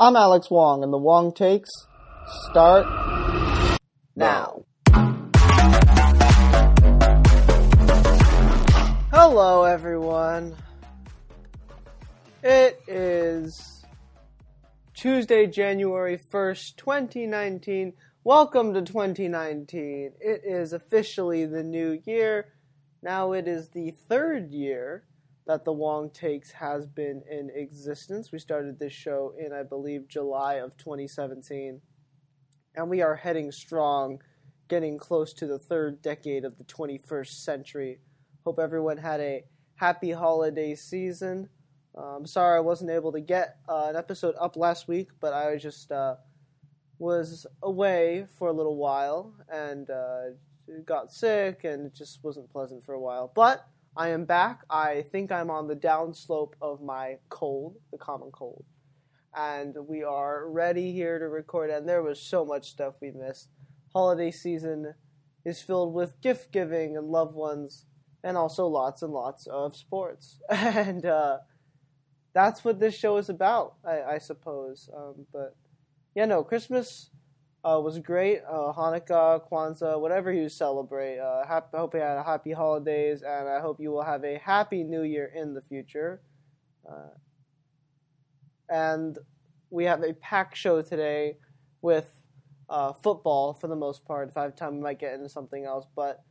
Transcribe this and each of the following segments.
I'm Alex Wong, and the Wong takes start now. Hello, everyone. It is Tuesday, January 1st, 2019. Welcome to 2019. It is officially the new year. Now it is the third year that the Wong Takes has been in existence. We started this show in, I believe, July of 2017. And we are heading strong, getting close to the third decade of the 21st century. Hope everyone had a happy holiday season. I'm sorry I wasn't able to get uh, an episode up last week, but I just uh, was away for a little while and uh, got sick, and it just wasn't pleasant for a while. But I am back. I think I'm on the downslope of my cold, the common cold. And we are ready here to record. And there was so much stuff we missed. Holiday season is filled with gift giving and loved ones, and also lots and lots of sports. And uh, that's what this show is about, I, I suppose. Um, but yeah, no, Christmas uh, was great. Uh, Hanukkah, Kwanzaa, whatever you celebrate. Uh, happy, hope you had a happy holidays, and I hope you will have a happy new year in the future. Uh, and we have a packed show today with uh, football for the most part. If I have time, we might get into something else. But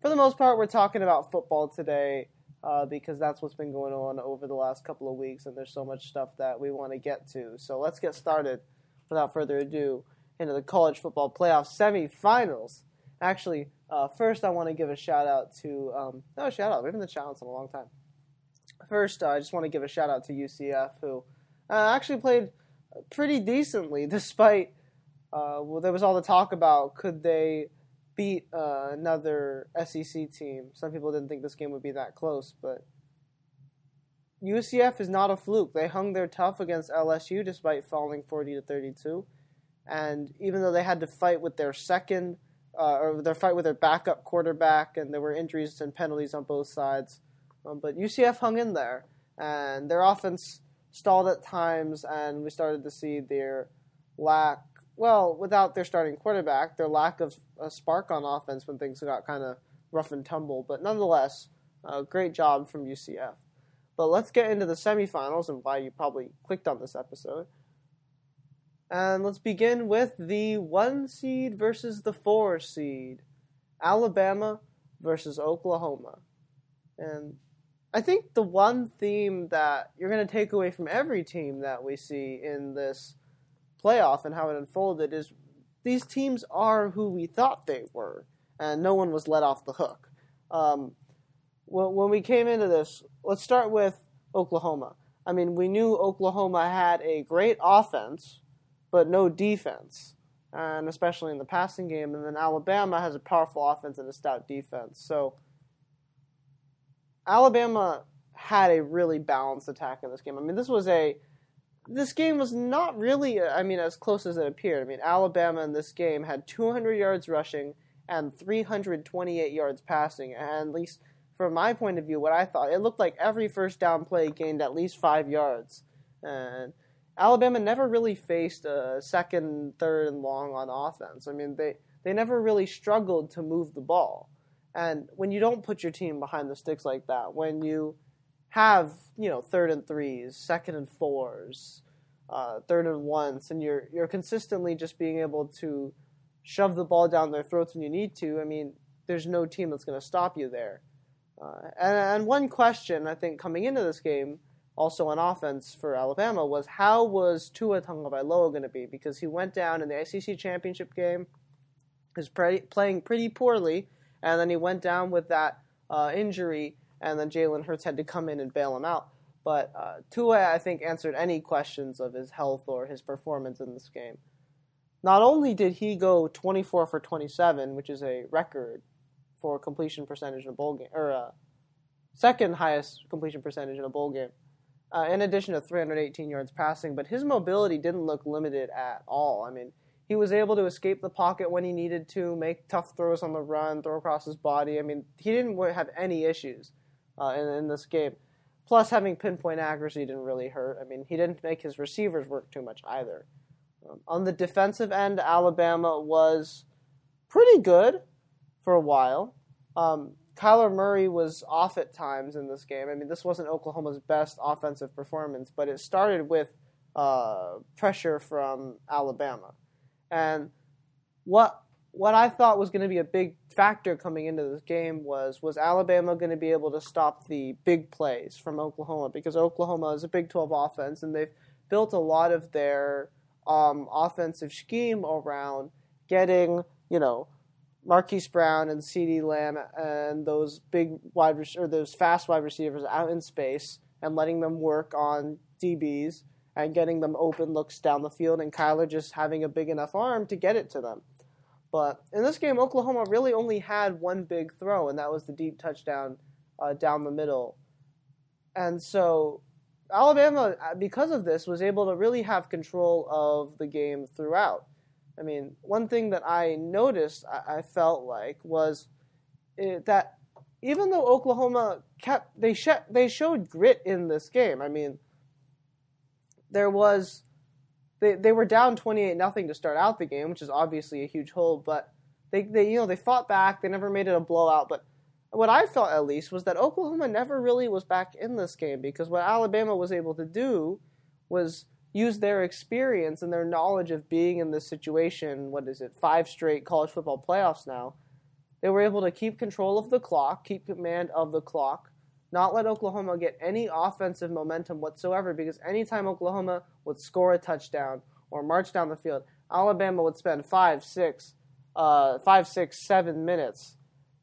for the most part, we're talking about football today uh, because that's what's been going on over the last couple of weeks, and there's so much stuff that we want to get to. So let's get started without further ado into the college football playoff semifinals. Actually, uh, first I want to give a shout out to um, no shout out. We haven't done shout outs in a long time. First, uh, I just want to give a shout out to UCF who uh, actually played pretty decently despite uh, well there was all the talk about could they beat uh, another SEC team. Some people didn't think this game would be that close, but UCF is not a fluke. They hung their tough against LSU despite falling 40 to 32. And even though they had to fight with their second, uh, or their fight with their backup quarterback, and there were injuries and penalties on both sides, um, but UCF hung in there, and their offense stalled at times, and we started to see their lack. Well, without their starting quarterback, their lack of a spark on offense when things got kind of rough and tumble. But nonetheless, uh, great job from UCF. But let's get into the semifinals and why you probably clicked on this episode. And let's begin with the one seed versus the four seed Alabama versus Oklahoma. And I think the one theme that you're going to take away from every team that we see in this playoff and how it unfolded is these teams are who we thought they were, and no one was let off the hook. Um, when we came into this, let's start with Oklahoma. I mean, we knew Oklahoma had a great offense but no defense, and especially in the passing game. And then Alabama has a powerful offense and a stout defense. So Alabama had a really balanced attack in this game. I mean, this was a this game was not really, I mean, as close as it appeared. I mean, Alabama in this game had 200 yards rushing and 328 yards passing, and at least from my point of view, what I thought, it looked like every first down play gained at least five yards. And Alabama never really faced a second, third, and long on offense. I mean, they, they never really struggled to move the ball. And when you don't put your team behind the sticks like that, when you have, you know, third and threes, second and fours, uh, third and ones, and you're you're consistently just being able to shove the ball down their throats when you need to, I mean, there's no team that's going to stop you there. Uh, and, and one question I think coming into this game also on offense for Alabama was how was Tua Tagovailoa going to be because he went down in the SEC championship game, was pretty, playing pretty poorly, and then he went down with that uh, injury, and then Jalen Hurts had to come in and bail him out. But uh, Tua, I think, answered any questions of his health or his performance in this game. Not only did he go 24 for 27, which is a record for completion percentage in a bowl game, or uh, second highest completion percentage in a bowl game, uh, in addition to 318 yards passing, but his mobility didn't look limited at all. I mean, he was able to escape the pocket when he needed to, make tough throws on the run, throw across his body. I mean, he didn't have any issues uh, in, in this game. Plus, having pinpoint accuracy didn't really hurt. I mean, he didn't make his receivers work too much either. Um, on the defensive end, Alabama was pretty good for a while. Um, Kyler Murray was off at times in this game. I mean, this wasn't Oklahoma's best offensive performance, but it started with uh, pressure from Alabama. And what what I thought was going to be a big factor coming into this game was was Alabama going to be able to stop the big plays from Oklahoma because Oklahoma is a Big 12 offense and they've built a lot of their um, offensive scheme around getting you know Marquise Brown and CeeDee Lamb and those big wide or those fast wide receivers out in space and letting them work on DBs and getting them open looks down the field and Kyler just having a big enough arm to get it to them. But in this game, Oklahoma really only had one big throw, and that was the deep touchdown uh, down the middle. And so Alabama, uh, because of this, was able to really have control of the game throughout. I mean, one thing that I noticed, I, I felt like, was it, that even though Oklahoma kept, they, sh- they showed grit in this game. I mean, there was they they were down 28 nothing to start out the game, which is obviously a huge hole, but they they you know they fought back. They never made it a blowout, but what I felt at least was that Oklahoma never really was back in this game because what Alabama was able to do was use their experience and their knowledge of being in this situation. What is it? Five straight college football playoffs now. They were able to keep control of the clock, keep command of the clock, not let Oklahoma get any offensive momentum whatsoever because anytime Oklahoma would score a touchdown or march down the field, Alabama would spend five, six, uh, five, six, seven minutes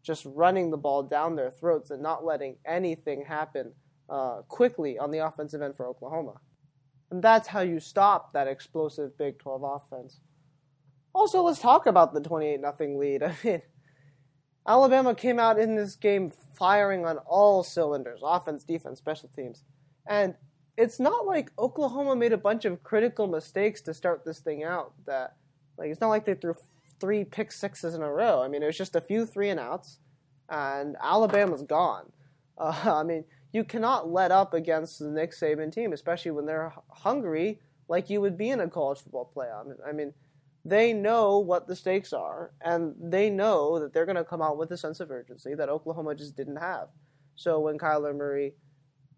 just running the ball down their throats and not letting anything happen uh, quickly on the offensive end for Oklahoma. And that's how you stop that explosive Big 12 offense. Also, let's talk about the 28 0 lead. I mean, Alabama came out in this game firing on all cylinders offense, defense, special teams. And it's not like Oklahoma made a bunch of critical mistakes to start this thing out. That like it's not like they threw three pick sixes in a row. I mean, it was just a few three and outs, and Alabama's gone. Uh, I mean, you cannot let up against the Nick Saban team, especially when they're hungry, like you would be in a college football playoff. I mean, they know what the stakes are, and they know that they're going to come out with a sense of urgency that Oklahoma just didn't have. So when Kyler Murray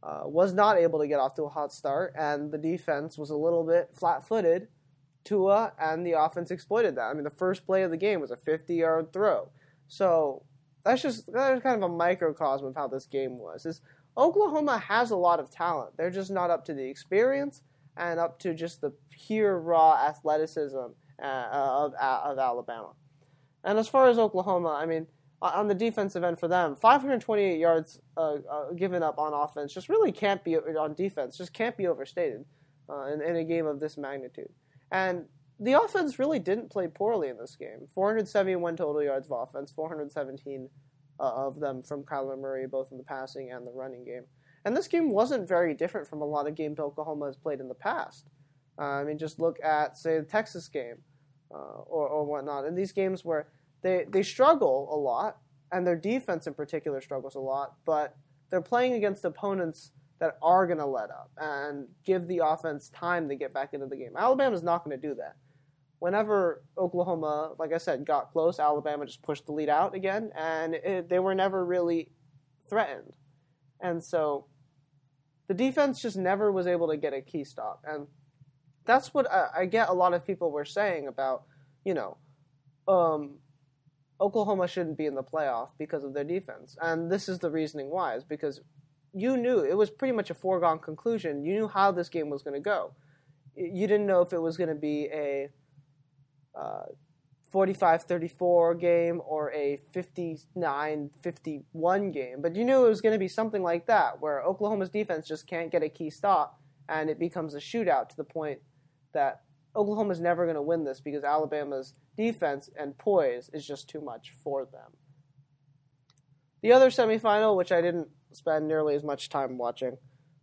uh, was not able to get off to a hot start, and the defense was a little bit flat-footed, Tua and the offense exploited that. I mean, the first play of the game was a 50-yard throw. So that's just that's kind of a microcosm of how this game was. Oklahoma has a lot of talent. They're just not up to the experience and up to just the pure raw athleticism uh, of, uh, of Alabama. And as far as Oklahoma, I mean, on the defensive end for them, 528 yards uh, uh, given up on offense just really can't be on defense, just can't be overstated uh, in, in, a game of this magnitude. And the offense really didn't play poorly in this game. 471 total yards of offense, 417 uh, of them from Kyler Murray, both in the passing and the running game. And this game wasn't very different from a lot of games Oklahoma has played in the past. Uh, I mean, just look at say the Texas game uh, or or whatnot. In these games where they they struggle a lot, and their defense in particular struggles a lot, but they're playing against opponents that are going to let up and give the offense time to get back into the game. Alabama's not going to do that. Whenever Oklahoma, like I said, got close, Alabama just pushed the lead out again, and it, they were never really threatened. And so the defense just never was able to get a key stop. And that's what I, I get a lot of people were saying about, you know, um, Oklahoma shouldn't be in the playoff because of their defense. And this is the reasoning why, is because you knew it was pretty much a foregone conclusion. You knew how this game was going to go. You didn't know if it was going to be a uh, 45-34 game or a 59-51 game, but you knew it was going to be something like that, where Oklahoma's defense just can't get a key stop, and it becomes a shootout to the point that Oklahoma's never going to win this because Alabama's defense and poise is just too much for them. The other semifinal, which I didn't spend nearly as much time watching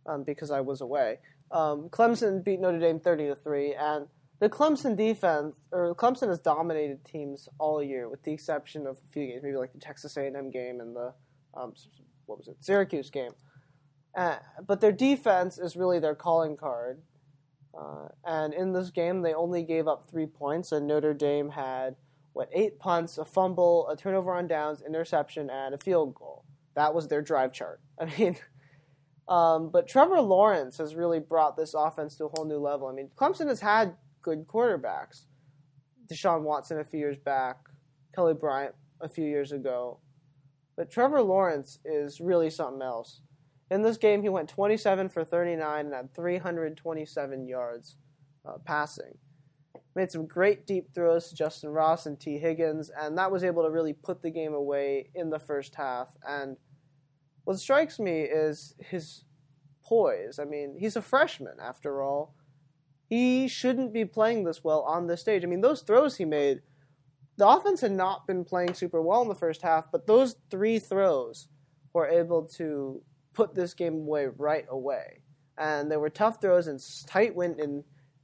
um, because I was away, um, Clemson beat Notre Dame thirty to three, and the Clemson defense or Clemson has dominated teams all year, with the exception of a few games, maybe like the Texas A&M game and the um, what was it, Syracuse game. Uh, but their defense is really their calling card. Uh, and in this game, they only gave up three points, and Notre Dame had what eight punts, a fumble, a turnover on downs, interception, and a field goal. That was their drive chart. I mean, um, but Trevor Lawrence has really brought this offense to a whole new level. I mean, Clemson has had good quarterbacks. Deshaun Watson a few years back, Kelly Bryant a few years ago. But Trevor Lawrence is really something else. In this game, he went 27 for 39 and had 327 yards uh, passing. Made some great deep throws to Justyn Ross and Tee Higgins, and that was able to really put the game away in the first half. And what strikes me is his poise. I mean, he's a freshman after all. He shouldn't be playing this well on this stage. I mean, those throws he made, the offense had not been playing super well in the first half, but those three throws were able to put this game away right away. And they were tough throws in tight wind in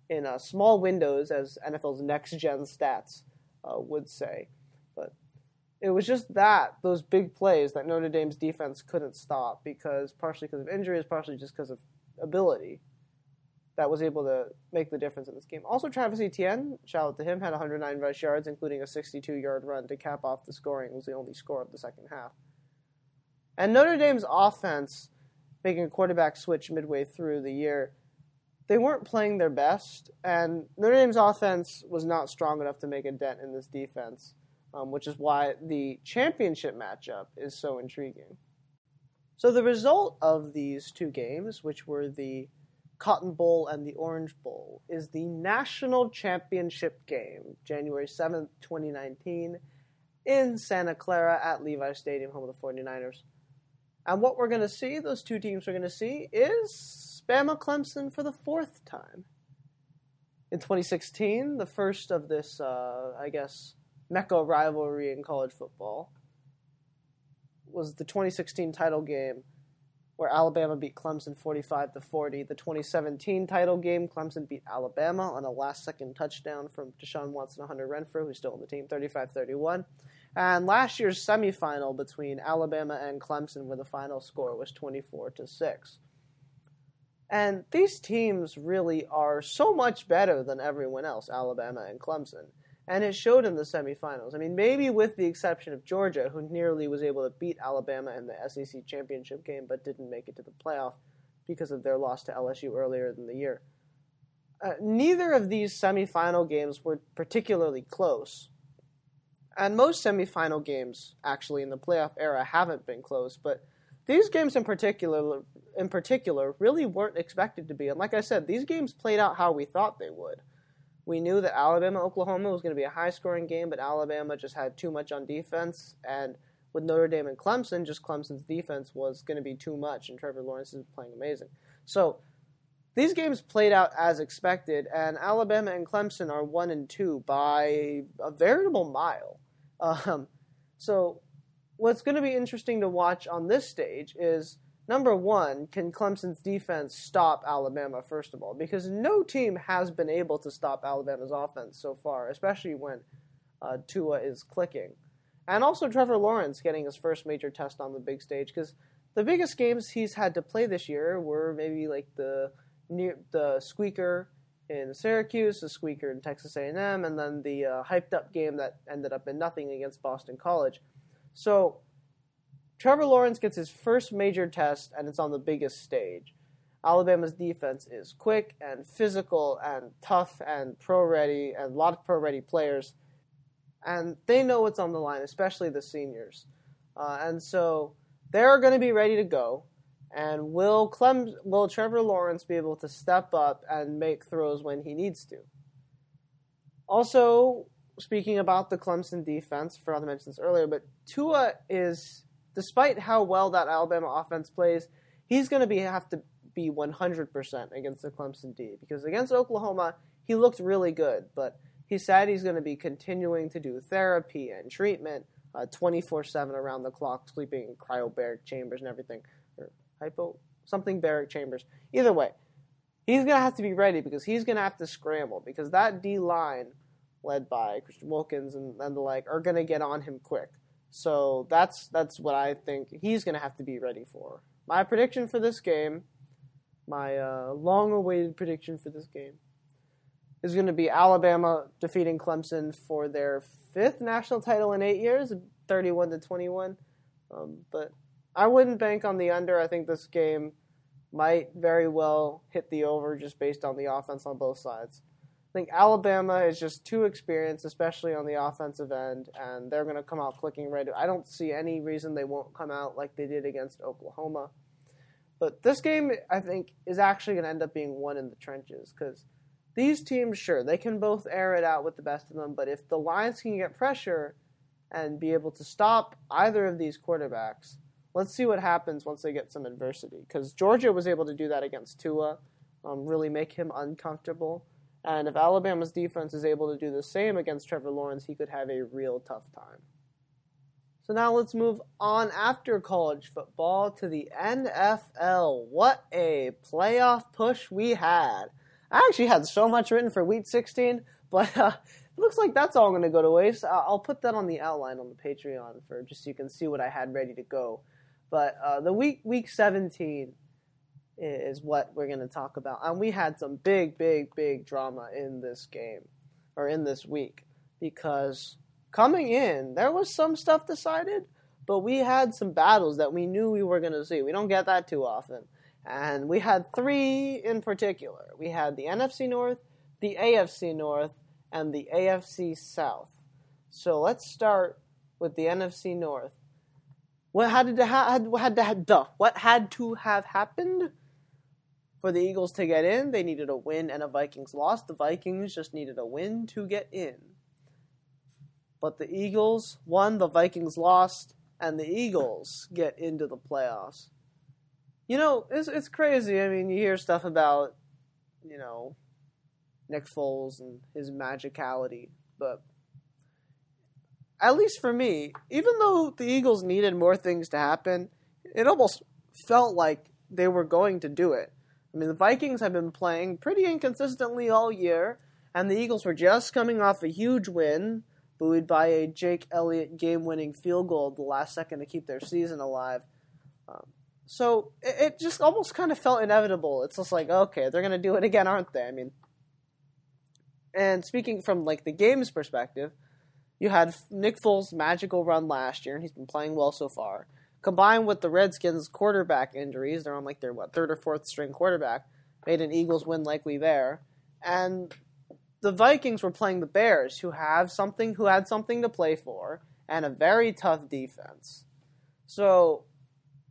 in uh, small windows, as NFL's next gen stats uh, would say. But it was just that those big plays that Notre Dame's defense couldn't stop because partially because of injuries, partially just because of ability that was able to make the difference in this game. Also, Travis Etienne, shout out to him, had 109 rush yards, including a 62-yard run to cap off the scoring. Was the only score of the second half. And Notre Dame's offense, making a quarterback switch midway through the year, they weren't playing their best, and Notre Dame's offense was not strong enough to make a dent in this defense um, which is why the championship matchup is so intriguing. So the result of these two games, which were the Cotton Bowl and the Orange Bowl, is the national championship game, January 7th, 2019, in Santa Clara at Levi Stadium, home of the 49ers. And what we're going to see, those two teams are going to see, is Bama Clemson for the fourth time. In 2016, the first of this, uh, I guess, mecca rivalry in college football was the 2016 title game where Alabama beat Clemson 45 to 40. The 2017 title game, Clemson beat Alabama on a last-second touchdown from Deshaun Watson and Hunter Renfrow, who's still on the team, 35-31. And last year's semifinal between Alabama and Clemson, where the final score was 24 to 6. And these teams really are so much better than everyone else, Alabama and Clemson and it showed in the semifinals. I mean, maybe with the exception of Georgia, who nearly was able to beat Alabama in the SEC championship game but didn't make it to the playoff because of their loss to LSU earlier in the year. Uh, neither of these semifinal games were particularly close. And most semifinal games, actually, in the playoff era, haven't been close. But these games in particular, in particular, really weren't expected to be. And like I said, these games played out how we thought they would. We knew that Alabama Oklahoma was going to be a high scoring game, but Alabama just had too much on defense. And with Notre Dame and Clemson, just Clemson's defense was going to be too much, and Trevor Lawrence is playing amazing. So these games played out as expected, and Alabama and Clemson are one and two by a veritable mile. Um, so what's going to be interesting to watch on this stage is number one, can Clemson's defense stop Alabama, first of all? Because no team has been able to stop Alabama's offense so far, especially when uh, Tua is clicking. And also Trevor Lawrence getting his first major test on the big stage, because the biggest games he's had to play this year were maybe like the near the squeaker in Syracuse, the squeaker in Texas A&M, and then the uh, hyped up game that ended up in nothing against Boston College. So Trevor Lawrence gets his first major test, and it's on the biggest stage. Alabama's defense is quick and physical and tough and pro ready, and a lot of pro ready players. And they know what's on the line, especially the seniors. Uh, and so they're going to be ready to go. And will Clem, will Trevor Lawrence be able to step up and make throws when he needs to? Also, speaking about the Clemson defense, forgot to mention this earlier, but Tua is despite how well that Alabama offense plays, he's going to be have to be 100% against the Clemson D because against Oklahoma, he looked really good, but he said he's going to be continuing to do therapy and treatment 24 uh, 7 around the clock, sleeping in cryobaric chambers and everything. Or hypo, something baric chambers. Either way, he's going to have to be ready because he's going to have to scramble because that D line, led by Christian Wilkins and, and the like, are going to get on him quick. So that's that's what I think he's going to have to be ready for. my prediction for this game, my uh, long-awaited prediction for this game, is going to be Alabama defeating Clemson for their fifth national title in eight years, 31 to 21. Um, but I wouldn't bank on the under. I think this game might very well hit the over just based on the offense on both sides. I think Alabama is just too experienced, especially on the offensive end, and they're going to come out clicking ready. I don't see any reason they won't come out like they did against Oklahoma. But this game, I think, is actually going to end up being one in the trenches because these teams, sure, they can both air it out with the best of them, but if the Lions can get pressure and be able to stop either of these quarterbacks, let's see what happens once they get some adversity. Because Georgia was able to do that against Tua, um, really make him uncomfortable. And if Alabama's defense is able to do the same against Trevor Lawrence, he could have a real tough time. So now let's move on after college football to the NFL. What a playoff push we had. I actually had so much written for Week 16, but uh, it looks like that's all going to go to waste. I'll put that on the outline on the Patreon for just so you can see what I had ready to go. But uh, the week week 17 is what we're going to talk about, and we had some big, big, big drama in this game or in this week because coming in there was some stuff decided, but we had some battles that we knew we were going to see. We don't get that too often, and we had three in particular. We had the NFC North, the AFC North, and the AFC South. So let's start with the NFC North. What had to ha- had to had the what had to have happened for the Eagles to get in? They needed a win and a Vikings loss. The Vikings just needed a win to get in. But the Eagles won, the Vikings lost, and the Eagles get into the playoffs. You know, it's it's crazy. I mean, you hear stuff about, you know, Nick Foles and his magicality, but at least for me, even though the Eagles needed more things to happen, it almost felt like they were going to do it. I mean, the Vikings have been playing pretty inconsistently all year, and the Eagles were just coming off a huge win, buoyed by a Jake Elliott game winning field goal the last second to keep their season alive. Um, so it, it just almost kind of felt inevitable. It's just like, okay, they're going to do it again, aren't they? I mean, and speaking from like the game's perspective, you had Nick Foles' magical run last year, and he's been playing well so far. Combined with the Redskins' quarterback injuries, they're on like their what third or fourth string quarterback, made an Eagles win likely there. And the Vikings were playing the Bears, who have something, who had something to play for, and a very tough defense. So,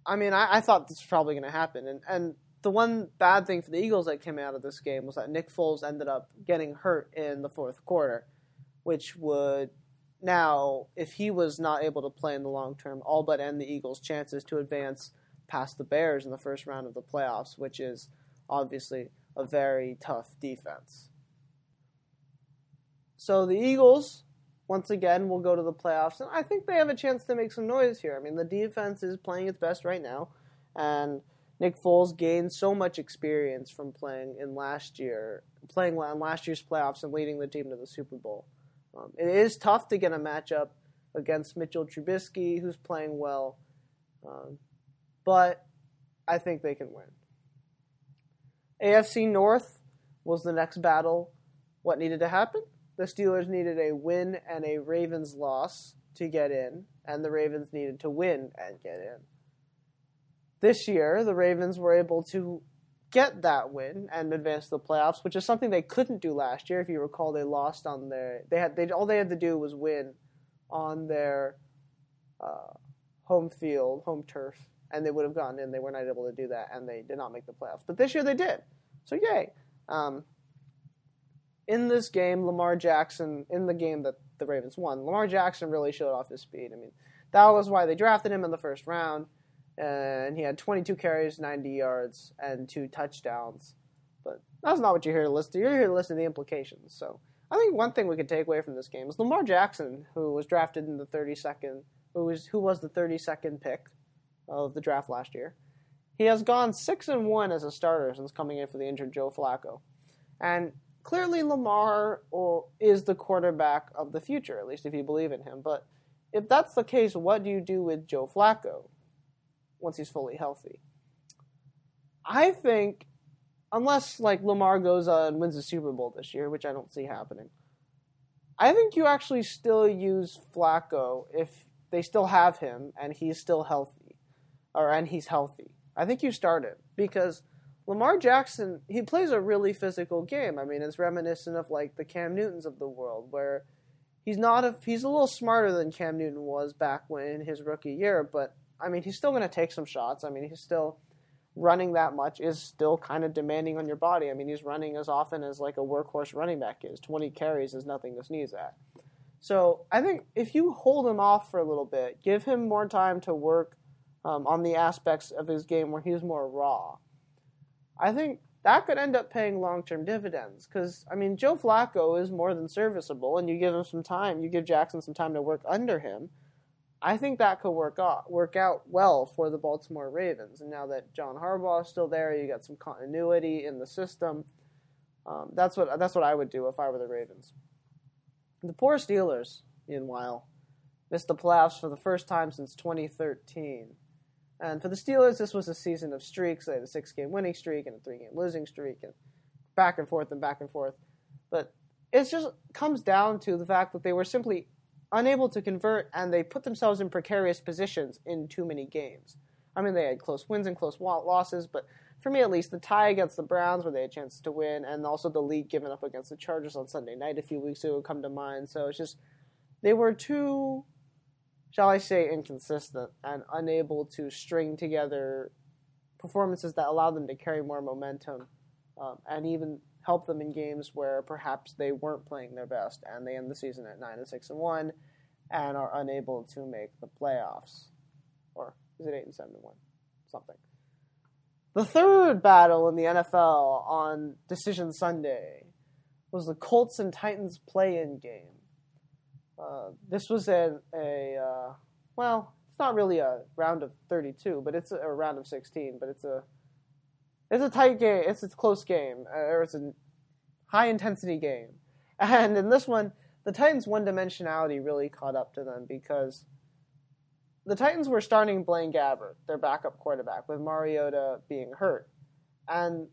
I mean, I, I thought this was probably going to happen, and and the one bad thing for the Eagles that came out of this game was that Nick Foles ended up getting hurt in the fourth quarter, which would now, if he was not able to play in the long term, all but end the Eagles' chances to advance past the Bears in the first round of the playoffs, which is obviously a very tough defense. So the Eagles, once again, will go to the playoffs, and I think they have a chance to make some noise here. I mean, the defense is playing its best right now, and Nick Foles gained so much experience from playing in last year, playing in last year's playoffs and leading the team to the Super Bowl. Um, it is tough to get a matchup against Mitchell Trubisky, who's playing well, um, but I think they can win. AFC North was the next battle. What needed to happen? The Steelers needed a win and a Ravens loss to get in, and the Ravens needed to win and get in. This year, the Ravens were able to get that win and advance to the playoffs, which is something they couldn't do last year. If you recall, they lost on their they had they all they had to do was win on their uh, home field, home turf, and they would have gone in. They were not able to do that, and they did not make the playoffs. But this year they did, so yay! Um, in this game, Lamar Jackson, in the game that the Ravens won, Lamar Jackson really showed off his speed. I mean, that was why they drafted him in the first round Uh, and he had 22 carries, 90 yards, and two touchdowns. But that's not what you're here to listen to. You're here to listen to the implications. So I think one thing we could take away from this game is Lamar Jackson, who was drafted in the 32nd, who was who was the 32nd pick of the draft last year. He has gone six and one as a starter since coming in for the injured Joe Flacco, and clearly Lamar is the quarterback of the future, at least if you believe in him. But if that's the case, what do you do with Joe Flacco? Once he's fully healthy. I think, unless like Lamar goes on and wins the Super Bowl this year, which I don't see happening, I think you actually still use Flacco if they still have him and he's still healthy, or and he's healthy. I think you start it because Lamar Jackson he plays a really physical game. I mean, it's reminiscent of like the Cam Newtons of the world, where he's not a he's a little smarter than Cam Newton was back when in his rookie year, but I mean, he's still going to take some shots. I mean, he's still running that much is still kind of demanding on your body. I mean, he's running as often as like a workhorse running back is. 20 carries is nothing to sneeze at. So I think if you hold him off for a little bit, give him more time to work um, on the aspects of his game where he's more raw, I think that could end up paying long term dividends. Because, I mean, Joe Flacco is more than serviceable, and you give him some time, you give Jackson some time to work under him. I think that could work out work out well for the Baltimore Ravens. And now that John Harbaugh is still there, you got some continuity in the system. Um, that's what that's what I would do if I were the Ravens. The poor Steelers, meanwhile, missed the playoffs for the first time since 2013. And for the Steelers, this was a season of streaks. They had a six-game winning streak and a three-game losing streak, and back and forth and back and forth. But it just comes down to the fact that they were simply unable to convert, and they put themselves in precarious positions in too many games. I mean, they had close wins and close losses, but for me at least, the tie against the Browns, where they had chances to win, and also the lead giving up against the Chargers on Sunday night a few weeks ago come to mind. So it's just they were too, shall I say, inconsistent and unable to string together performances that allowed them to carry more momentum um, and even help them in games where perhaps they weren't playing their best and they end the season at 9 and 6 and 1 and are unable to make the playoffs. Or is it 8 and 7 and 1? Something. The third battle in the NFL on Decision Sunday was the Colts and Titans play in game. Uh, this was a, a uh, well, it's not really a round of 32, but it's a, a round of 16, but it's a it's a tight game. It's a close game, or it's a high intensity game. And in this one, the Titans' one dimensionality really caught up to them because the Titans were starting Blaine Gabbert, their backup quarterback, with Mariota being hurt. And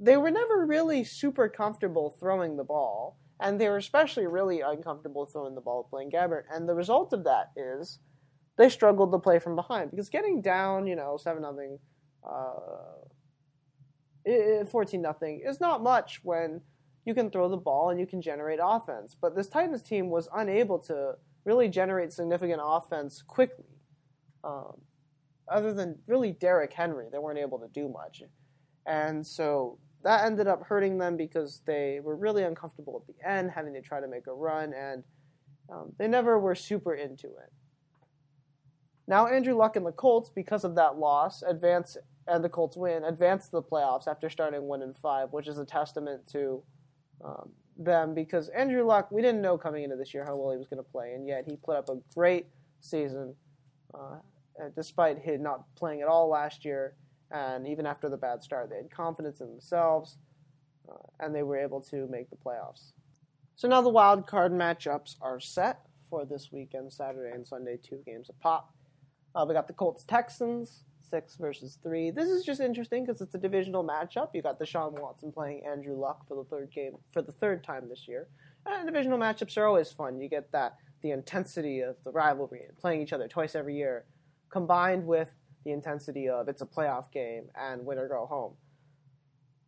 they were never really super comfortable throwing the ball, and they were especially really uncomfortable throwing the ball with Blaine Gabbert. And the result of that is they struggled to play from behind because getting down, you know, 7 nothing uh, 14 nothing is not much when you can throw the ball and you can generate offense. But this Titans team was unable to really generate significant offense quickly. Um, other than really Derrick Henry, they weren't able to do much. And so that ended up hurting them because they were really uncomfortable at the end, having to try to make a run, and um, they never were super into it. Now, Andrew Luck and the Colts, because of that loss, advance and the Colts win, advance to the playoffs after starting one and five, which is a testament to um, them because Andrew Luck, we didn't know coming into this year how well he was going to play, and yet he put up a great season, uh, despite him not playing at all last year. And even after the bad start, they had confidence in themselves, uh, and they were able to make the playoffs. So now the wild card matchups are set for this weekend, Saturday and Sunday, two games a pop. Uh, we got the Colts Texans, six versus three. This is just interesting because it's a divisional matchup. You got the Deshaun Watson playing Andrew Luck for the third game for the third time this year. And divisional matchups are always fun. You get that the intensity of the rivalry and playing each other twice every year, combined with the intensity of it's a playoff game and win or go home.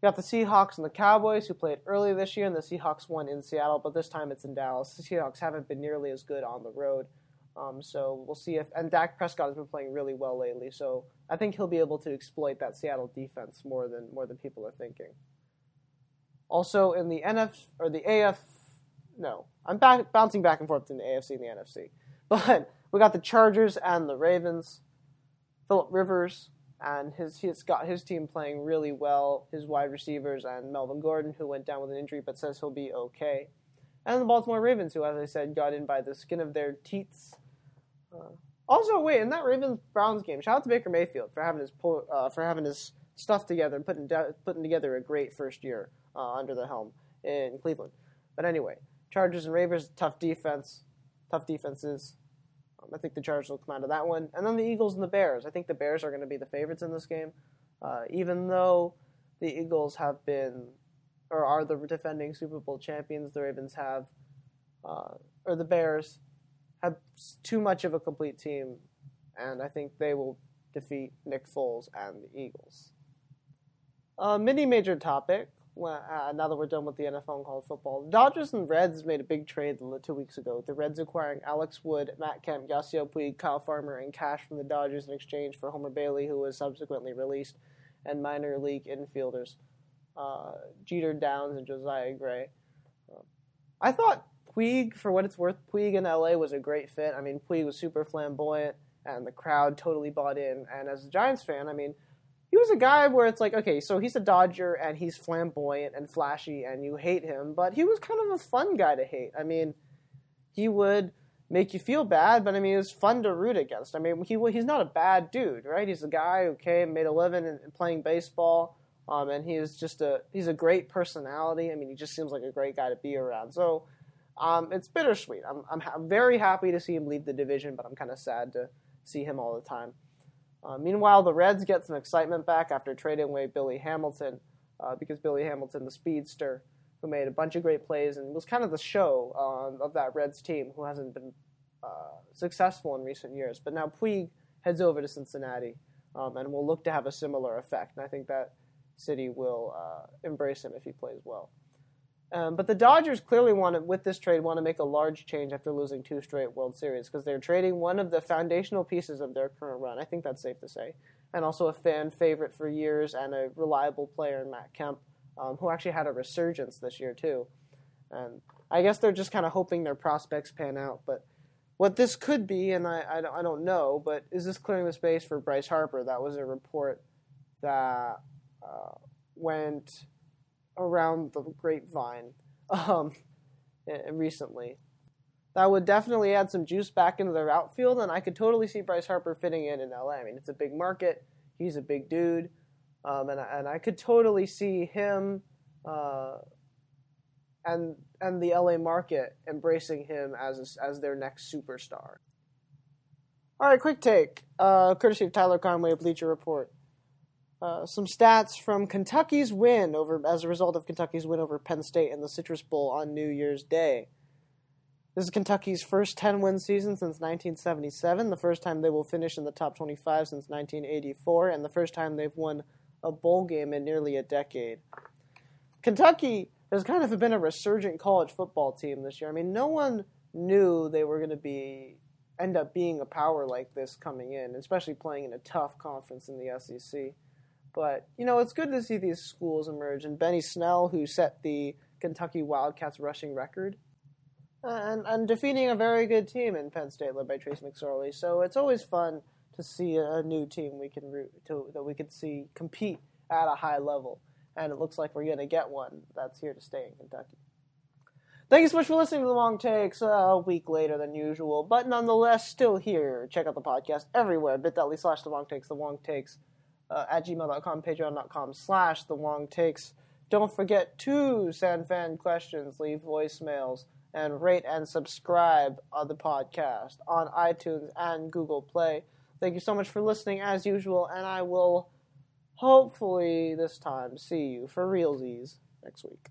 You got the Seahawks and the Cowboys who played earlier this year, and the Seahawks won in Seattle, but this time it's in Dallas. The Seahawks haven't been nearly as good on the road. Um, so we'll see if and Dak Prescott has been playing really well lately. So I think he'll be able to exploit that Seattle defense more than more than people are thinking. Also in the NF or the AF, no, I'm back, bouncing back and forth in the AFC and the NFC. But we got the Chargers and the Ravens. Philip Rivers and his he's got his team playing really well. His wide receivers and Melvin Gordon, who went down with an injury but says he'll be okay. And the Baltimore Ravens, who, as I said, got in by the skin of their teats also, wait, in that Ravens Browns game, shout out to Baker Mayfield for having his uh, for having his stuff together and putting de- putting together a great first year uh, under the helm in Cleveland. But anyway, Chargers and Ravens, tough defense, tough defenses. Um, I think the Chargers will come out of that one, and then the Eagles and the Bears. I think the Bears are going to be the favorites in this game. Uh, even though the Eagles have been or are the defending Super Bowl champions, the Ravens have, uh, or the Bears have too much of a complete team, and I think they will defeat Nick Foles and the Eagles. A mini major topic. Well, uh, now that we're done with the NFL and college football, Dodgers and Reds made a big trade two weeks ago. The Reds acquiring Alex Wood, Matt Kemp, Yasiel Puig, Kyle Farmer, and cash from the Dodgers in exchange for Homer Bailey, who was subsequently released, and minor league infielders uh, Jeter Downs and Josiah Gray. Uh, I thought Puig, for what it's worth, Puig in LA was a great fit. I mean, Puig was super flamboyant, and the crowd totally bought in. And as a Giants fan, I mean, he was a guy where it's like, okay, so he's a Dodger and he's flamboyant and flashy and you hate him, but he was kind of a fun guy to hate. I mean, he would make you feel bad, but I mean, it was fun to root against. I mean, he he's not a bad dude, right? He's a guy who came, made a living in, in playing baseball, um, and he's just a he's a great personality. I mean, he just seems like a great guy to be around. So, um, it's bittersweet. I'm, I'm I'm very happy to see him leave the division, but I'm kind of sad to see him all the time. Uh, meanwhile, the Reds get some excitement back after trading away Billy Hamilton uh, because Billy Hamilton, the speedster, who made a bunch of great plays and was kind of the show uh, of that Reds team, who hasn't been uh, successful in recent years. But now Puig heads over to Cincinnati um, and will look to have a similar effect. And I think that city will uh, embrace him if he plays well. Um, but the Dodgers clearly want to, with this trade, want to make a large change after losing two straight World Series because they're trading one of the foundational pieces of their current run. I think that's safe to say, and also a fan favorite for years and a reliable player in Matt Kemp, um, who actually had a resurgence this year too. And I guess they're just kind of hoping their prospects pan out. But what this could be, and I, I, don't, I don't know, but is this clearing the space for Bryce Harper? That was a report that uh, went around the grapevine um, recently. That would definitely add some juice back into their outfield, and I could totally see Bryce Harper fitting in in LA. I mean, it's a big market. He's a big dude, um, and and I could totally see him uh, and and the LA market embracing him as as their next superstar. All right, quick take, uh, courtesy of Tyler Conway of Bleacher Report. Uh, some stats from Kentucky's win over as a result of Kentucky's win over Penn State in the Citrus Bowl on New Year's Day. This is Kentucky's first 10 win season since 1977, the first time they will finish in the top 25 since 1984, and the first time they've won a bowl game in nearly a decade. Kentucky has kind of been a resurgent college football team this year. I mean, no one knew they were going to be end up being a power like this coming in, especially playing in a tough conference in the SEC. But you know, it's good to see these schools emerge. And Benny Snell, who set the Kentucky Wildcats rushing record, and, and defeating a very good team in Penn State led by Trace McSorley. So it's always fun to see a new team we can root to that we can see compete at a high level. And it looks like we're going to get one that's here to stay in Kentucky. Thank you so much for listening to the Wong Takes uh, a week later than usual, but nonetheless still here. Check out the podcast everywhere, bit.ly slash the Wong Takes, the Wong Takes uh, at gmail.com, patreon.com slash the Wong Takes. Don't forget to send fan questions, leave voicemails, and rate and subscribe on the podcast on iTunes and Google Play. Thank you so much for listening as usual, and I will hopefully this time see you for realsies next week.